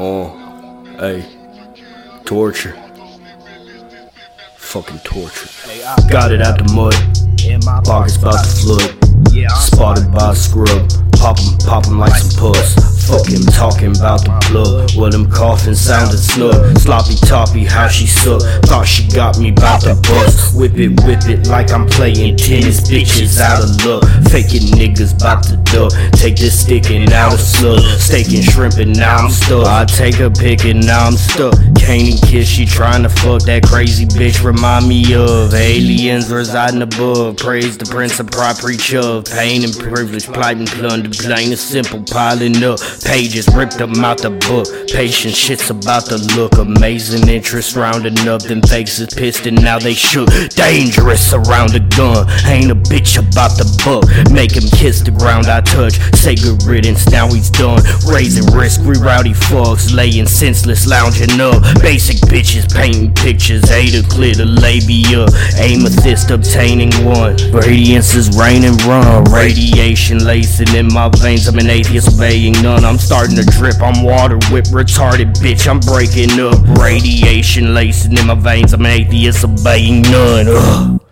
Oh, hey, torture. Fucking torture. Got it out the mud. Pockets about to flood. Spotted by a scrub. Pop 'em, pop 'em like some puss. Fuck him talking about the plug. Well, them coughing sounded snug. Sloppy toppy, how she suck. Thought she got me bout to bust. Whip it, whip it like I'm playing tennis. Bitches out of luck. Faking niggas bout to duck. Take this stick and out of slug. Steaking shrimp and now I'm stuck. I take a pick and now I'm stuck. Can't even kiss, she trying to fuck that crazy bitch. Remind me of aliens residing above. Praise the prince of pride, of pain and privilege, plight and plunder. Plain and simple, piling up pages, ripped them out the book. Patient shit's about to look amazing. Interest rounding up, them faces pissed and now they shook. Dangerous around the gun, ain't a bitch about the book. Make him kiss the ground I touch. Say good riddance, now he's done. Raising risk, we rowdy fucks, laying senseless, lounging up. Basic bitches painting pictures, to clear the labia. Amethyst obtaining one. Radiance is rain and run. Radiation lacing in my veins, I'm an atheist obeying none. I'm starting to drip, I'm water whip retarded bitch, I'm breaking up. Radiation lacing in my veins, I'm an atheist obeying none. Ugh.